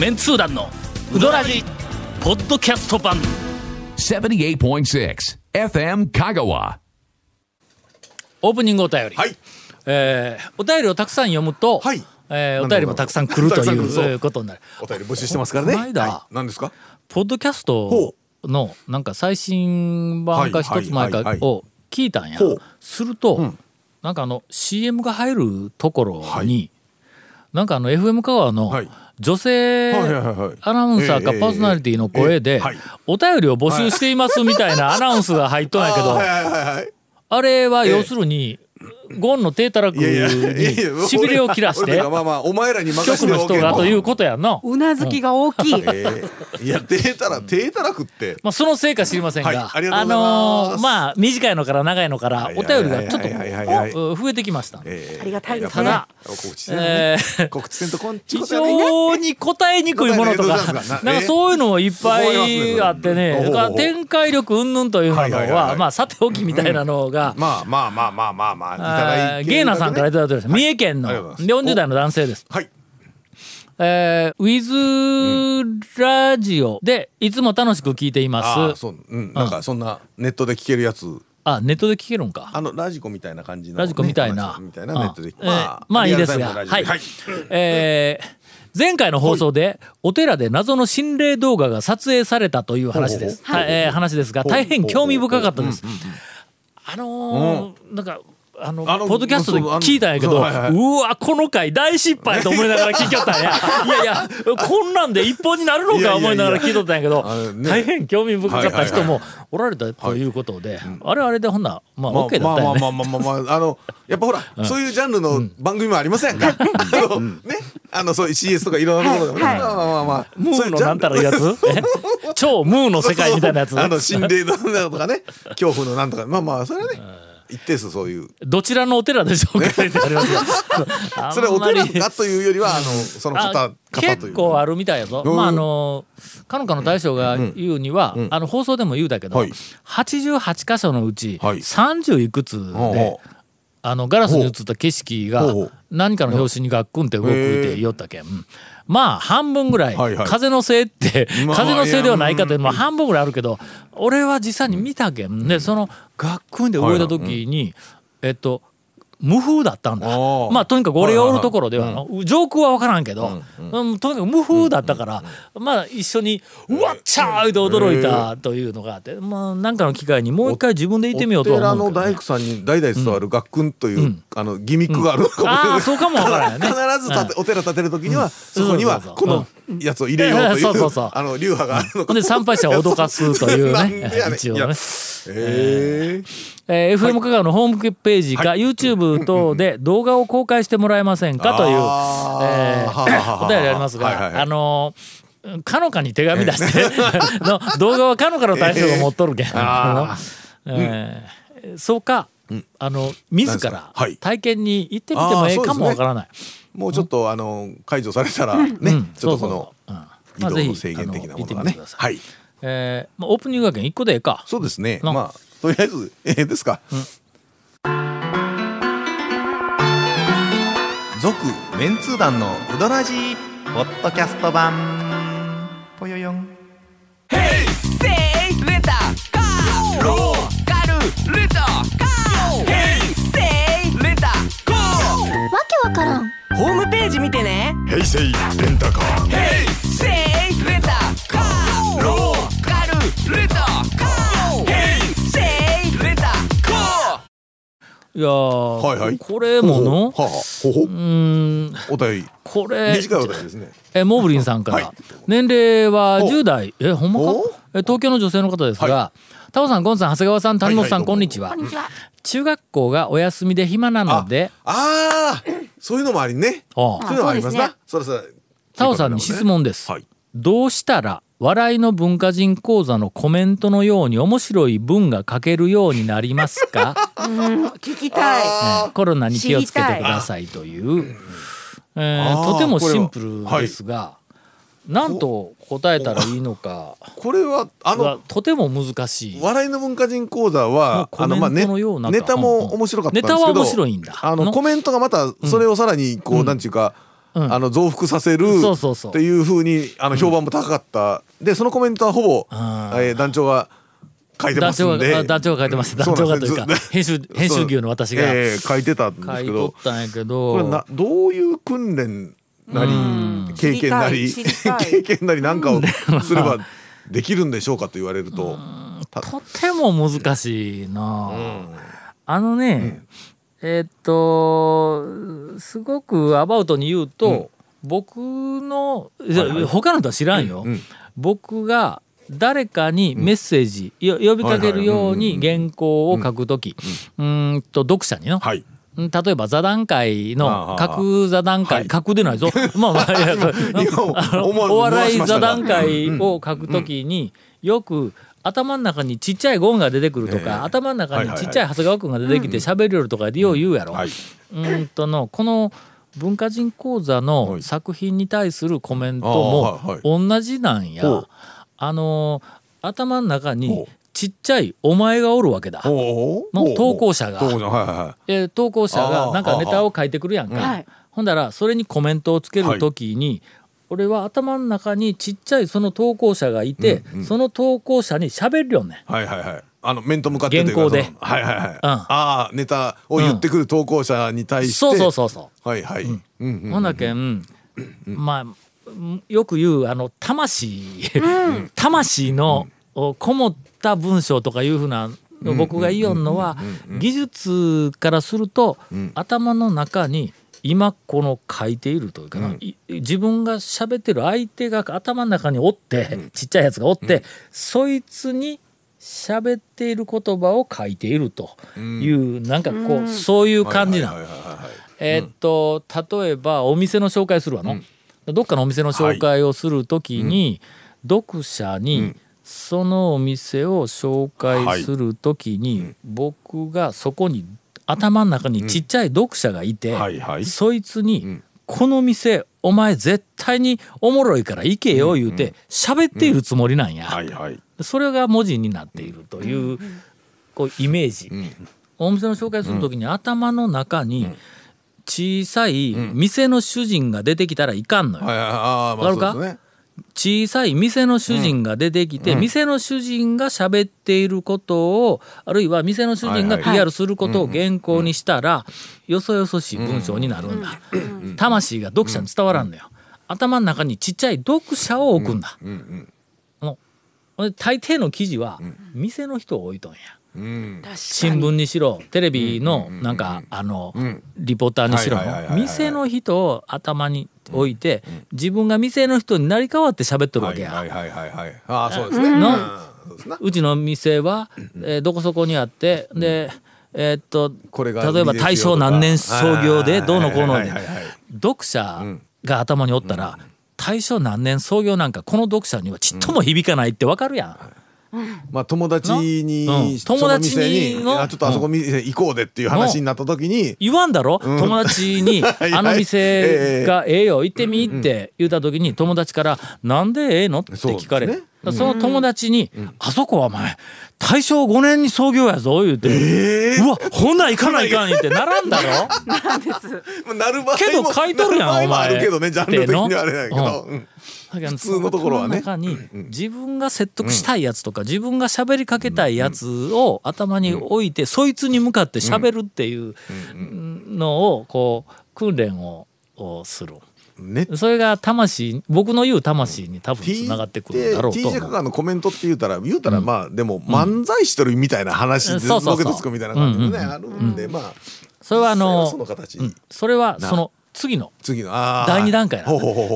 メンツー団のウドラジポッドキャスト版。78.6 FM Kagawa. オープニングお便り、はい。えーお便りをたくさん読むと、はい。えーお便りもたくさん来るというえーことになる。お便り募集してますからね。この間はい。何ですか？ポッドキャストのなんか最新版か一つ前かを聞いたんや。すると、なんかあの CM が入るところに、はい。なんかあの FM 香川のはい女性アナウンサーかええパーソナリティの声ええではい。お便りを募集していますみたいなアナウンスが入っとんやけど。あれは要するにゴンの低たらくにしびれを切らして局の人がということやんな。うなずきが大きい。えーいや低たら低たらくって。まあ、そのせいか知りませんが、はいあのーまあ短いのから長いのからお便りがちょっと増えてきました。えーありがたいですただ、告知せんとね。え ー告知非常に答えにくいものとか、なんかそういうのもいっぱいあってね、展開力云々というのはいはいはいはは、い。まあさておきみたいなのが、まあまあまあまあまあまあいただいゲーナさんからいただいてます。三重県のありがとうございます40代の男性です。はい。えー、ウィズラジオでいつも楽しく聞いていあます。あそううんなんかそんなネットで聞けるやつ。あ、ネットで聞けるんか。あのラジコみたいな感じのね。ラジコみたいな。みたいなネットで。うんえーまあいいですが、はい。えー前回の放送でお寺で謎の心霊動画が撮影されたという話です。ほうほうたえー話ですが大変興味深かったです。あのーなんか。あのあのポッドキャストで聞いたんやけど、はいはい。うわこの回大失敗と思いながら 聞きよったんや。いやいやこんなんで一本になるのか思いながら聞いとったんやけどあのね。大変興味深かった人はいもおられたということで、あれはあれでほんなまあ OK だまあったよね。まあまあまあまあまあまああのやっぱほら、そういうジャンルの番組もありませんか、あのね？あのそういう CS とかいろんなところでもね、はいまあまあまあまあ。ムーのなんたらいうやつ？え？超ムーの世界みたいなやつ？あの心霊のなんとかね。恐怖のなんとか。まあまあそれはね一定数そういう。どちらのお寺でしょうか？ってありますよあんまりそれお寺かというよりはあのその方あ方という結構あるみたいやぞ。うん。まああのかのかの大将が言うには、あの放送でも言うだけど、はい。88箇所のうちはい。30いくつで、あのガラスに映った景色が何かの拍子にガックンって動くって言おったけんまあ半分ぐらい、はいはい。風のせいって、まあ風のせいではないかって、いやまあ、半分ぐらいあるけど俺は実際に見たけんでそのガックンで動いた時に、えっと無風だったんだ。まあとにかく俺がおるところでは、上空は分からんけど、うんとにかく無風だったから、まあ一緒に「うわっちゃー!」って驚いたというのがあって、まあなんかの機会にもう一回自分で行ってみようと思うけどね、の大工さんに代々伝わる学訓という、あのギミックがあるのかもしれない。ああそうかもわからんよね。必ず建てお寺建てる時には、そこにはこのやつを入れようというそうそうそう。あの流派があるのか。で参拝者を脅かすというなんね ねん。一応ね。いや。ええー FM 香川のホームページか YouTube 等で動画を公開してもらえませんかという、あー。えーははははお便りありますはいはいはい。があのーかのかに手紙出して の動画はかのかの大将が持っとるけん、あえーそうか、あの自ら体験に行ってみてもええかもわからない。もうちょっとあの解除されたらね、うん。ちょっとこの移動の制限的なものがね。てください。はい。えーまあ、オープニング学園1個でええか。そうですね。の。まあとりあえずええですか。続メンツー団のウドラジーポッドキャスト版。ぽよよん。わけわからん。ホームページ見てね。平成レンタカー。セイレンタカーローカルレンタカーいやー、はいはい。これもの？うーん。お便りこれ短いお便りですね。えモーブリンさんから、はい。年齢はお10代えほんまか？おえ東京の女性の方ですが、はタオさんゴンさん長谷川さん谷本さん、はいはい。こんにちは。こんにちは。中学校がお休みで暇なので。ああそういうのもありね。ああ。そういうのもありますな。そうですそろそろタオさんに質問です、はい。どうしたら笑いの文化人講座のコメントのように面白い文が書けるようになりますか、聞きたい。ねコロナに気をつけてくださいという、えーとてもシンプルですが、なんと答えたらいいのか。これはあはのとても難しい。笑いの文化人講座はもうコメントのようなネネタも面白かったんですけどネタは面白いんだ。のあのコメントがまたそれをさらにこう、なんていうかうんあの増幅させるそうそうそう。っていうふうにあの評判も高かった、でそのコメントはほぼ、あえー団長が書いてますんで。団長が書いてます。団長がというか 編集編集牛の私が。えー書いてたんですけど。ったんやけこれどなどういう訓練なり経験なり 経り験なりなんかをすれば できるんでしょうかと言われると。たとても難しいな、あのね、えーっとすごくアバウトに言うと、僕の、いや他の人は知らんよ、うん僕が誰かにメッセージ、よ呼びかけるように原稿を書くときうーんと読者にの、はい。うん例えば座談会の各座談会、はい。各でないぞ。まあまあいやこ れ今あお笑い座談会を書くときによく頭の中にちっちゃいゴンが出てくるとか、ええ。頭の中にちっちゃい長谷川君が出てきて喋るよとかでよう言うやろ。はい。うんとのこの文化人講座のはい。作品に対するコメントも同じなんや。あの頭の中ほにう。ちっちゃいお前がおるわけだ。の投稿者が。えー投稿者がなんかネタを書いてくるやんか、はい。ほんだらそれにコメントをつける時に、俺は頭の中にちっちゃいその投稿者がいて、その投稿者に喋るよね。はいはいはい。あの面と向かってというか原稿で。はいはいはい、ん。ああネタを言ってくる投稿者に対して、そうそうそうそう。はいはい、うん。うんうんほんだけん、まあうんよく言うあの魂、魂のおこもった文章とかいうふうな僕が言いよんのは技術からすると、頭の中に今この書いているというかな、い自分が喋ってる相手が頭の中におって、ちっちゃいやつがおって、そいつに喋っている言葉を書いているという、なんかこう、そういう感じなえーっと例えばお店の紹介するわの、どっかのお店の紹介をするときに、読者にそのお店を紹介するときに、僕がそこに頭の中にちっちゃい読者がいて、はいはい。そいつに、この店お前絶対におもろいから行けよ」言うて喋っているつもりなんや。はいはい。それが文字になっているという、こうイメージ、お店の紹介する時に頭の中に小さい店の主人が出てきたらいかんのよ。はいはい。ああまあわかるか？小さい店の主人が出てきて、店の主人が喋っていることをあるいは店の主人が PR することを原稿にしたら、よそよそしい文章になるんだ、魂が読者に伝わらんのよ、頭の中にちっちゃい読者を置くんだ、大抵の記事は店の人を置いとんや。うん新聞にしろテレビのなんかあのリポーターにしろ店の人を頭に置いて自分が店の人になり変わって喋っとるわけや。はいはいはいはいはい。ああそうですね、のうちの店は、えーどこそこにあってでえーっと例えば大正何年創業でどうのこうの読者が頭におったら大正何年創業なんかこの読者にはちっとも響かないってわかるやん。まあ友達に、友達店にちょっとあそこ店行こうでっていう話になった時に、言わんだろ、友達に はいあの店がええ。よ行ってみって言った時に友達から「なんでええの?」って聞かれる。その友達に「あそこはお前大正5年に創業やぞ」言うて「うわほんなら行かないかん」ってならんだろ？まあなるけど書いとるやんお前あるけどねジャンル的にはあれだけど、普通のところはね。中に自分が説得したいやつとか自分が喋りかけたいやつを頭に置いてそいつに向かって喋るっていうのをこう訓練ををする。ね。それが魂僕の言う魂に多分つながってくるんだろうと TJ。カカのコメントって言うたら言うたらまあでも漫才してるみたいな話でそうそうそうボケとつくみたいな感じもねあるんでまあそれはあのその形うんそれはその次の次の第二段階な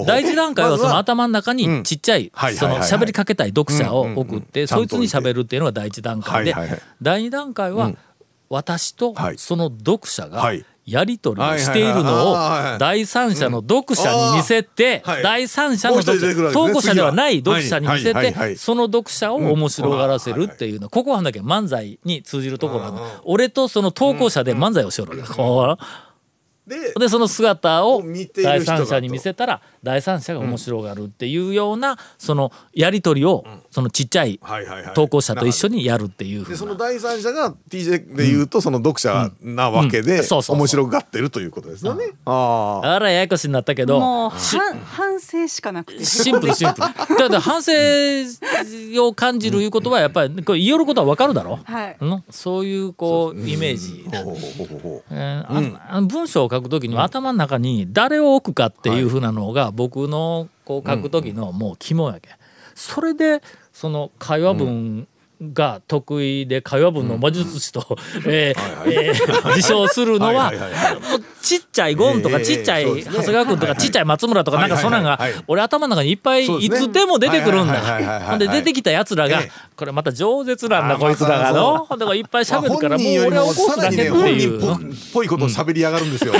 第一段階はその頭の中にちっちゃいその喋りかけたい読者を送ってそいつに喋るっていうのが第一段階で第二段階は私とはい。その読者がはい。やり取りをしているのを第三者の読者に見せて第三者の投稿者ではない読者に見せてその読者を面白がらせるっていうのここはなんだっけ漫才に通じるところなの。俺とその投稿者で漫才をしよででその姿をを見ている第三者に見せたら第三者が面白がるっていうようなそのやり取りをそのちっちゃい投稿者と一緒にやるっていうふでその。第三者が TJ で言うとその読者なわけうん。でそうそうそう。面白がってるということですよね。ああ。あらややこしになったけどもう反反省しかなくて。シンプル シンプル。だって反省を感じるいうことはやっぱりこれ言えることはわかるだろ？はい。うん。そういうこうイメージ。ほう文章を書くときには頭の中に誰を置くかっていうふうなのが僕のこう書く時のもう肝やけ。それでその会話文が得意で会話文の魔術師と、え自称するのはちっちゃいゴンとかええちっちゃい長谷川君とかちっちゃい松村とかなんかそんなんが俺頭の中にいっぱいいつでも出てくるんだ。ほんで出てきたやつらがええ。これまた饒舌なんだこいつらがの。ほんでいっぱい喋るからもう俺は起こすだけって本いう。人っぽいことを喋りやがるんですよ。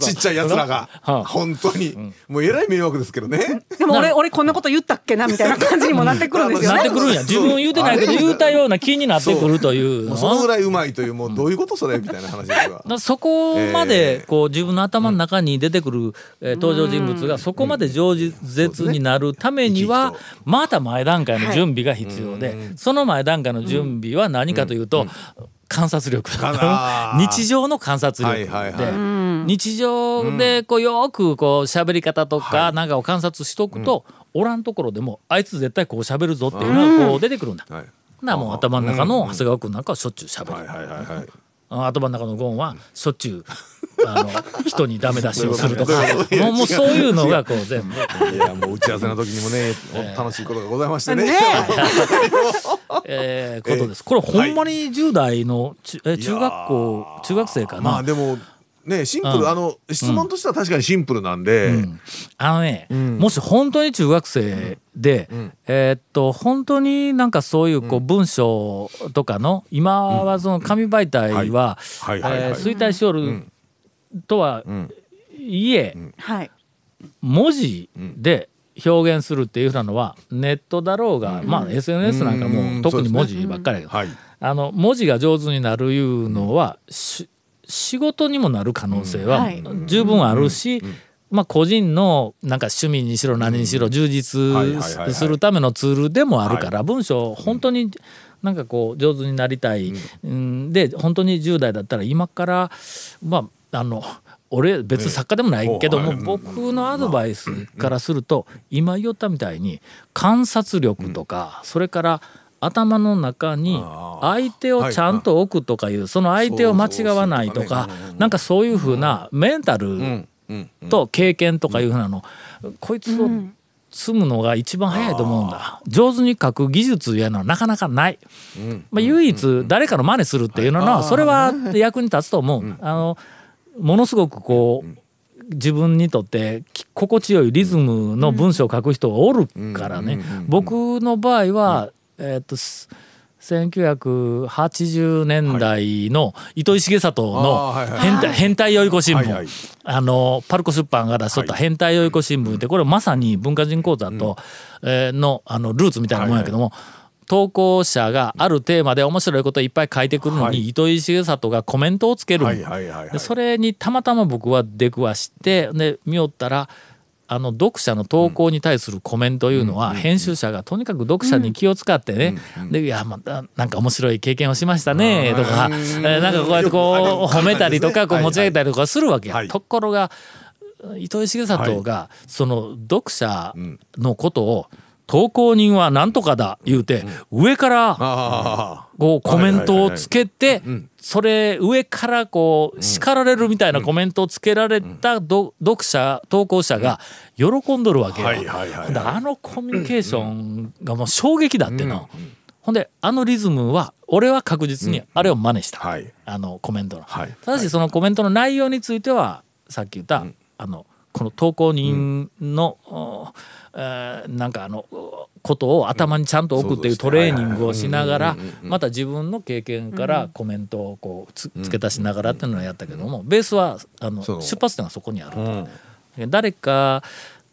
ちっちゃい奴らが。はあ本当に。もうえらい迷惑ですけどね。でも俺俺こんなこと言ったっけなみたいな感じにもなってくるんですよね。なってくるんや。自分言うてないけど言うたような気になってくるという。そ のぐらいうまいというもうどういうことそれみたいな話です そこまでええ。こう自分の頭の中に出てくる、えー登場人物がそこまで上舌になるためにはまた前段階の準備が必要で、その前段階の準備は何かというと、観察力。日常の観察力。で、はいはいはい。日常でこうよくこう喋り方とかなんかを観察しとくと、おらんところでもあいつ絶対こう喋るぞっていうのがこう出てくるんだ。はい。なもう頭の中の長谷川君なんかはしょっちゅう喋る。はいはいはいはい。あ頭の中のゴンはしょっちゅうあの 人にダメ出しをするとか。もうもうそういうのがこう全部、いやもう打ち合わせの時にもね楽しいことがございましてね。え。ーことです。これほんまに10代のちえ中学校中学生かな、まあでもねシンプル、うん。あの質問としては確かにシンプルなんで、あのね、もし本当に中学生で、えーっと本当になんかそういうこう文章とかの今はその紙媒体ははい。はい。はい。はい。えー衰退しおるとはいえ、はい。文字で表現するっていうふうなのはネットだろうが、まあ SNS なんかもうん。う特に文字ばっかりやけど、はい。あの文字が上手になるいうのは、し仕事にもなる可能性ははい。十分あるし、まあ個人のなんか趣味にしろ何にしろ充実するためのツールでもあるから、文章本当になんかこう上手になりたい、うん、で本当に10代だったら今からまああの俺別に作家でもないけども、ええ。僕のアドバイスからすると今言ったみたいに観察力とか、それから頭の中に相手をちゃんと置くとかいうその相手を間違わないとかなんかそういうふうなメンタルと経験とかいうふうなのこいつを積むのが一番早いと思うんだ上手に書く技術やのはなかなかない、まあ、唯一誰かの真似するっていうのはそれは役に立つと思う。あのものすごくこう自分にとってき心地よいリズムの文章を書く人がおるからね僕の場合は、えーっとす1980年代の糸井重里の変態変態よいこ新聞、はいはい。あのパルコ出版が出しとった変態よいこ新聞ってこれまさに文化人講座と、えーのあのルーツみたいなもんやけども、投稿者があるテーマで面白いことをいっぱい書いてくるのに、はい。糸井重里がコメントをつける。んはいはいはいはい。でそれにたまたま僕は出くわしてで見よったらあの読者の投稿に対するコメントいうのは編集者がとにかく読者に気を使ってね。でいやまたなんか面白い経験をしましたねとかえーなんかこうやってこう褒めたりとかこう持ち上げたりとかするわけや。はい。ところが糸井重里がその読者のことを投稿人は何とかだ言うて上からあこうコメントをつけてん。それ上からこう叱られるみたいなコメントをつけられたど読者投稿者が喜んどるわけよ。あのコミュニケーションがもう衝撃だっての。ほんであのリズムは俺は確実にあれを真似した、はい。あのコメントの。はい。ただしそのコメントの内容についてはさっき言った、あのこの投稿人の、なんかあのことを頭にちゃんと置くっていうトレーニングをしながらまた自分の経験からコメントをこうつ付け足しながらっていうのをやったけどもベースはあの出発点はそこにあると。うん。誰か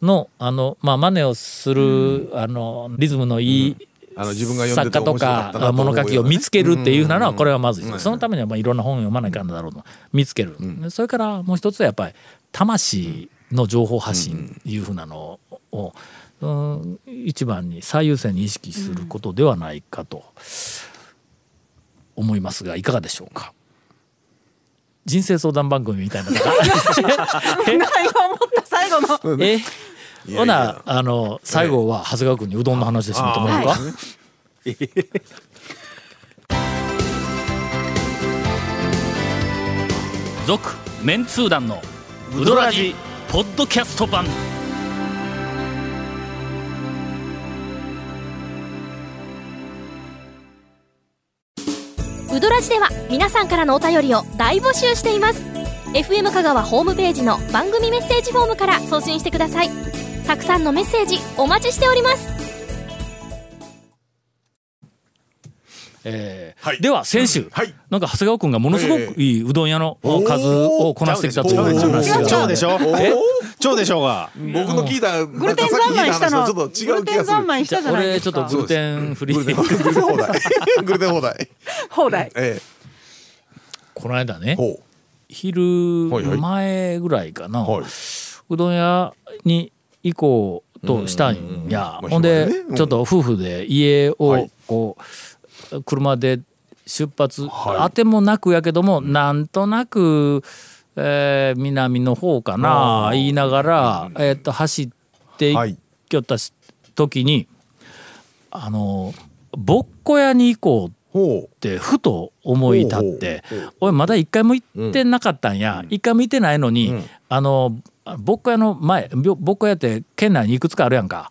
のあの、まあ、真似をする、あのリズムのいいあの自分が作家とか物書きを見つけるっていうふうなのはこれはまずい。うんそのためにはまあいろんな本を読まないかんだろうと。見つける、それからもう一つはやっぱり魂の情報発信いうふうなのを、うん一番に最優先に意識することではないかと思いますがいかがでしょうか？人生相談番組みたいなのが今思った最後の。ほなあの最後は長谷川君にうどんの話で済むと思うのか、続メンツー団のウドラジポッドキャスト版ウドラジでは皆さんからのお便りを大募集しています。FM 香川ホームページの番組メッセージフォームから送信してください。たくさんのメッセージお待ちしております。えーはい。では先週、はい。なんか長谷川君がものすごくいいうどん屋の数をこなしてきたという話が超でしょ？え？超でしょうが僕の聞いたグルテン三昧したの？ちょっと違う気がする。グルテン三昧したじゃないですか。俺ちょっとグルテンフリー。グルテン放題グルテン放題放題。えこの間ね昼前ぐらいかな、うはい。うどん屋に行こうとしたんや、ほんで、ちょっと夫婦で家をはいこう車で出発、はい。あてもなくやけども、なんとなく、えー南の方かな言いながら、えー、と走ってはいいきよったし時にあのぼっこ屋に行こうほってふと思い立ってほうほうほう俺まだ一回も行ってなかったんや。一回も行ってないのに、あのぼっこ屋の前ぼぼっこ屋って県内にいくつかあるやんか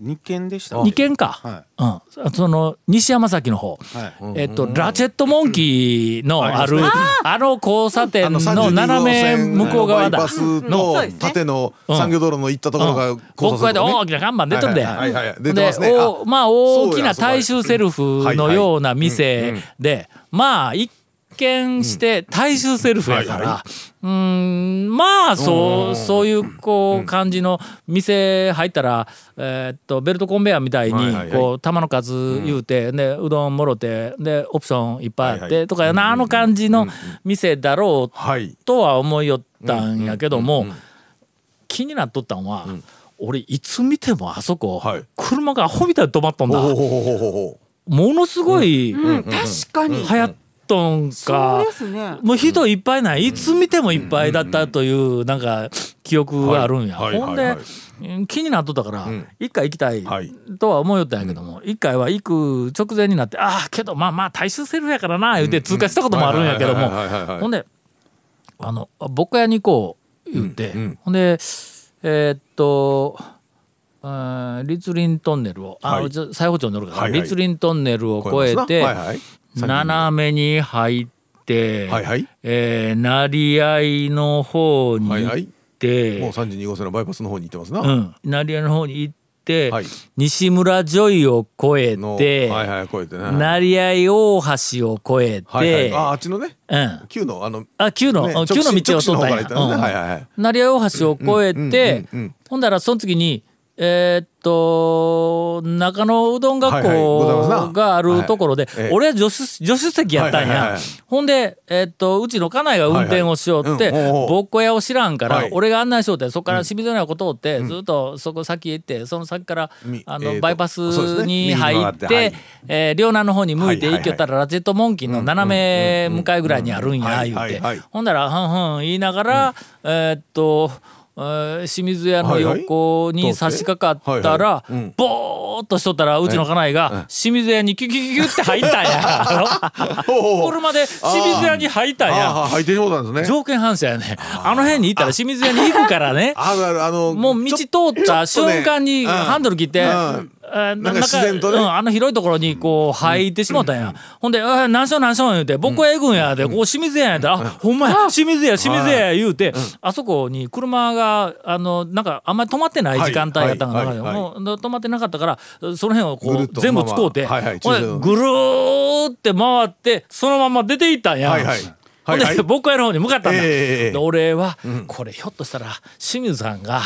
二件でした2軒か、はうん、その西山崎の方、はい。えっと、ラチェットモンキーのある、あの交差あ点の32斜め向こう側だ。バイパスと縦の産業道路の行ったところがうん。僕こで大きな看板出とるで。はいはいはい。はい出てますね。でおまあ大きな大衆セルフのような店でまあ一見して大衆セルフやから。うーん。まあそうそういうこう感じの店入ったらえーっとベルトコンベヤーみたいにこう玉の数言うてでうどんもろてでオプションいっぱいあってとかやなあの感じの店だろうはい。とは思いよったんやけども気になっとったんは、俺いつ見てもあそこ、はい。車がアホみたいに止まっとんだ。ものすごい流うん。確かに。行っとんそうかですね。もう人いっぱいない。いつ見てもいっぱいだったというなんか記憶があるんや、はい。ほんで、はい。はいうん気になっとったからん。一回行きたいはい。とは思いよったんやけども一回は行く直前になってああけどまあまあ大衆セルフやからな言うて通過したこともあるんやけども。はいはいはいはいはい。ほんであのぼっこ屋に行こう言って、ほんでえーっとうん栗林トンネルをあ、はい。ちょ西宝町に乗るから、はいはい。栗林トンネルを越えて、はいはい斜めに入って、はいはい。えー成合の方に行っはいはい。て、もう32号線のバイパスの方に行ってますな、うん、成合の方に行って、はい。西村ジョイを越のえて、はいはいこうやってね。成合大橋を越えて、はいはい。ああっちのね。うん、旧のあのあ旧の、ね旧の道を通ったんや、ね。うん。はいはいはい。成合大橋を越えて、うんうんうんうん。ほんだらその次にえーっと中野うどん学校があるところで、俺は助手助手席やったんや、ほんで、えーっとうちの家内が運転をしようって、ぼっこ屋を知らんから、はい。俺が案内しようってそこから清水の横通って、ずっとそこ先へ行ってその先からみあの、バイパスに入っ、てえー両南の方に向いて行きよったら、ラチェットモンキーの斜め向かいぐらいにあるんや、はい言うて、ほんだら、ふんふん言いながら、えーっと、えー清水屋の横に差し掛かったはいらぼーっとしとったら、うちの家内が清水屋にキュキュキュって入ったんや。車で清水屋に入ったんあや。あ履いてしもうたんですね。条件反射やね。あの辺に行ったら清水屋に行くからね。あるあるあのもう道通った瞬間にハンドル切って、なんか自然とね。うん、あの広いところにこう入ってしまったんや、ほんで「あー何しょ何しょ」言うて「僕は行くんや」でこう清水屋やったら「あほんまや清水屋清水屋」言うて、あそこに車があのなんかあんまり止まってない時間帯やったんかな、はい。はい。はい。もう止まってなかったからその辺をこう全部使うて、まあまあ。はいはい。ほんで駐車場ぐるーって回ってそのまま出ていったんや。はいはいはい。はい。僕屋の方に向かったんだ、ええで俺は、これひょっとしたら清水さんが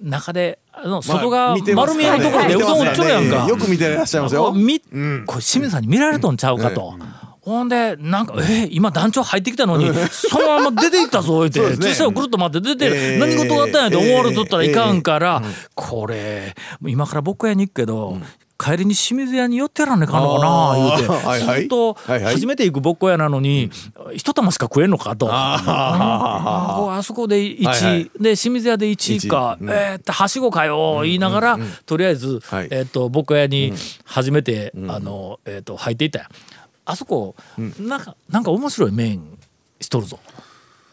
中であのまあ外側丸見えのところでうどん売っちょるやんか、よく見てらっしゃいますよ。これ清水さんに見られとんちゃうかと。ほんでなんか「えー今団長入ってきたのにそのまま出ていったぞ」言って。駐車場ぐるっと待って出て、えー何事があったんやと思われとったらいかんから、これ今から僕屋に行くけど、帰りに清水屋に寄ってやらんねかんのかな言うて、はいはい。ずっとはいはい。初めて行く僕屋なのに、一玉しか食えんのかと。あこうあそこで1、はいはい。で清水屋で1か、一。うん。えーっとはしごかよ言いながら、とりあえず、はい。えーっと僕屋に初めて、あのえーっと入っていったあそこ、なんかなんか面白い麺しとるぞ。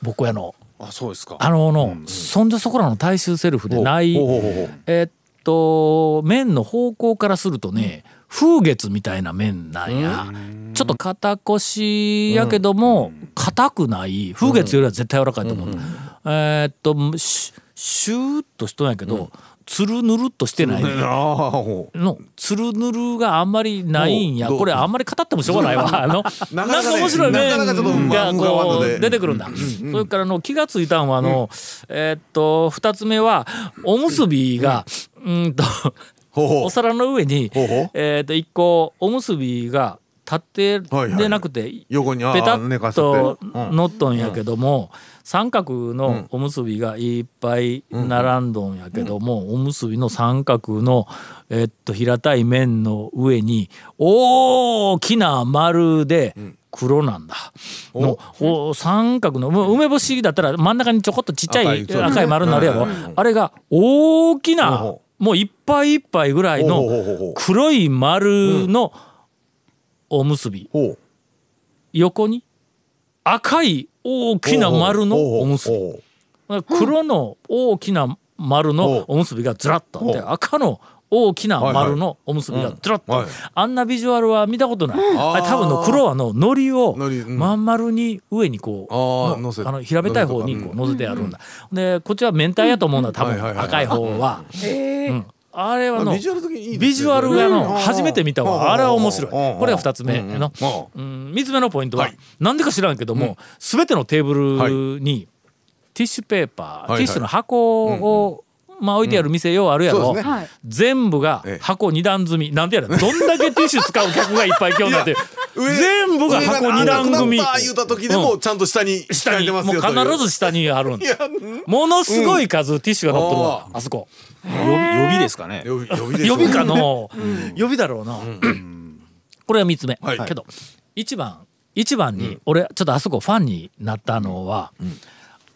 僕屋の。あそうですか。あのの、そんじょそこらの大衆セルフでないえっと麺の方向からするとね、風月みたいな麺なんや、ちょっと肩こしやけども硬くない。風月よりは絶対柔らかいと思う、えーっとシュシューッとしとんやけど、つるぬるっとしてない。のつるぬるがあんまりないんや。これあんまり語ってもしょうがないわ。あのななんか面白い面がこう出てくるんだ。それからあの気がついたんはあのえーっと二つ目はおむすびがうん。とお皿の上にえーっと一個おむすびが立ってでなくて横にあペタッとうん。乗っとんやけども、三角のおむすびがいっぱい並んどんやけども、おむすびの三角の、えっと平たい面の上に大きな丸で黒なんだ。のお三角の梅干しだったら真ん中にちょこっとちっちゃい赤い丸になるやろ、あれが大きなほもういっぱいいっぱいぐらいの黒い丸のおむすび。横に赤い大きな丸のおむすび。黒の大きな丸のおむすびがずらっと。あって赤の大きな丸のおむすびがずらっと、はい。あんなビジュアルは見たことない、多分の黒はの海苔をまん丸に上にこうのあの平べったい方にこう乗せてあるんだ、でこっちは明太やと思うんだ多分。はい赤い方は、うんあれはのビジュアル的にいいですよね。ビジュアルがのうん。初めて見たうん。わあれは面白い。うん。これが2つ目。うん。のうん。うん3つ目のポイントははい。なんでか知らんけども全てのテーブルにティッシュペーパーはいティッシュの箱をまあ置いてある店ようあるやろ。全部がええ。箱二段積み。なんでやろどんだけティッシュ使う客がいっぱい今日なんて上全部が箱二段組上がなくなった言うた時でもちゃんと下に下にもう書いてますよ必ず下にあるんものすごい数ティッシュが乗ってるわああそこ。予備ですかね。予備かの予備だろうな。これは3つ目。はい。けど一番一番に俺ちょっとあそこファンになったのは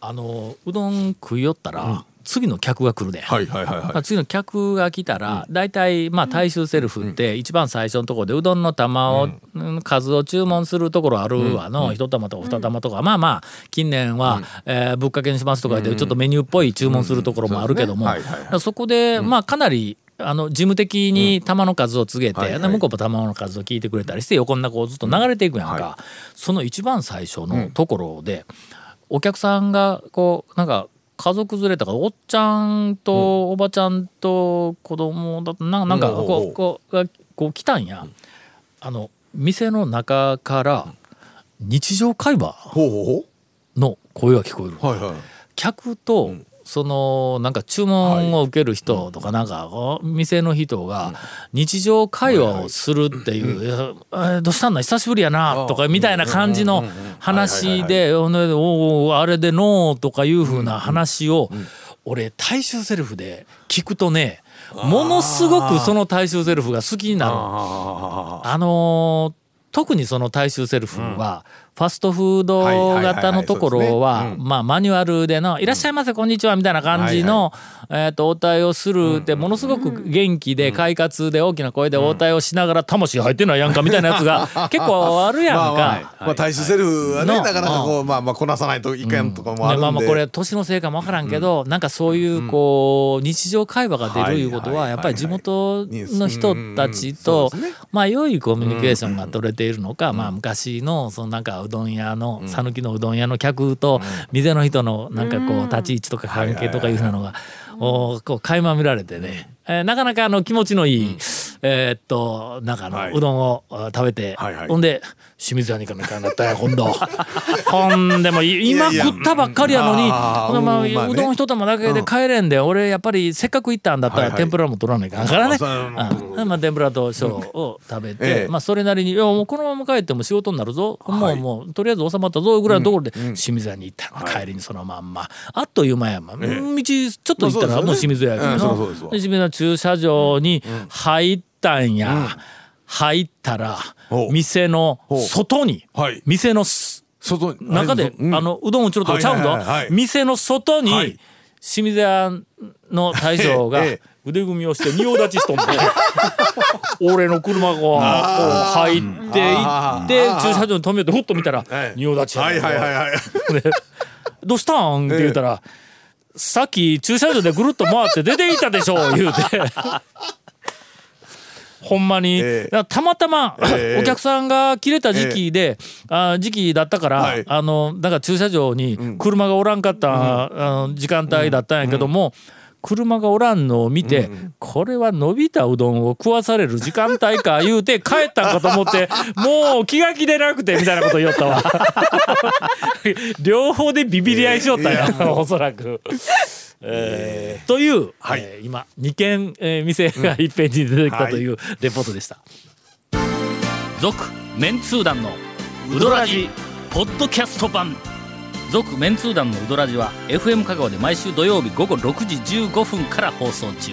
あのうどん食いよったら次の客が来るで。はいはいはいはい。まあ次の客が来たら大体まあ大衆セルフって一番最初のところでうどんの玉をうん。数を注文するところあるわの一玉とか二玉とか。まあまあ近年はえーぶっかけにしますとか言ってちょっとメニューっぽい注文するところもあるけどもうん。そこでまあかなりあの事務的に玉の数を告げて、はいはい。で向こうも玉の数を聞いてくれたりして横の中をずっと流れていくやんか、はその一番最初のところで、お客さんがこうなんか家族連れとかおっちゃんとおばちゃんと子供だとななんかうん。こうこうがこう来たんや、あの店の中から日常会話の声が聞こえる、うはいはい。客と、そのなんか注文を受ける人とかなんか店の人が日常会話をするっていう「いやえーどうしたんだ久しぶりやな」とかみたいな感じの話で「ほんでおおあれでの」とかいうふうな話を俺大衆セルフで聞くとねものすごくその大衆セルフが好きになる。あのー特にその大衆セルフは、ファストフード型のところは、まあマニュアルでの「いらっしゃいませこんにちは」みたいな感じの、えー、と応対をするってものすごく元気で快活で大きな声で応対をしながら魂入ってないやんかみたいなやつが 結構あるやんか。あまあ大衆セルフはねのなかなかこうまあまあこなさないといかんとかもあるんで。ねまあまあこれ年のせいかもわからんけど、なんかそういうこう日常会話が出るいうことはやっぱり地元の人たちとまあ良いコミュニケーションが取れているのか、まあ昔のそのなんかうどん屋の讃岐のうどん屋の客と店の人のなんかこう立ち位置とか関係とかいうふうなのがおこう垣間見られてね、えーなかなかあの気持ちのいい、えーっとなんかあの、はい。うどんをあ食べて、はいはい。ほんで清水屋に行かなきゃなったんや 今度。ほんでもい今食ったばっかりやのにあーほんでまあうどん一玉だけで帰れんで、俺やっぱりせっかく行ったんだったら、はいはい。天ぷらも取らないかんからね、ううん。でまあ、天ぷらと小を食べて、ええ。まあ、それなりにいやもうこのまま帰っても仕事になるぞ、もうもうとりあえず収まったぞぐらいのところで、清水屋に行ったの、帰りにそのまんま。あっという間やまあ、道ちょっと行ったらもう清水屋やけどな、うんそうそうですわで清水屋の駐車場に入ったんや、入ったら店の外に、はい。店のす外中で、うん。あのうどんをちょろっとちゃうんぞ、はいはい。はいはい。店の外に、はい。清水屋の大将が腕組みをして仁王立ちしとんで 俺の車がこう入っていって駐車場に止めてふっと見たらはい仁王立ちやはいはいはいはい。でどうしたん?」って言うたら「さっき駐車場でぐるっと回って出ていたでしょ」言うて。ほんまに、ええ。たまたま、ええ。お客さんが切れた時期で、あ時期だったから、はい。あのだから駐車場に車がおらんかった、あの時間帯だったんやけども、車がおらんのを見て、これは伸びたうどんを食わされる時間帯か 言うて帰ったんかと思ってもう気が気でなくてみたいなこと言おったわ。両方でビビり合いしよったんや、おそらく。えー。という、はい。えー今2軒、えー店がいっぺんに出てきたというレポートでした。続、メンツー団のウドラジポッドキャスト版。続メンツー団のウドラジは FM 香川で毎週土曜日午後6時15分から放送中。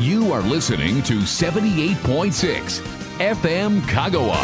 You are listening to 78.6 FM Kagawa.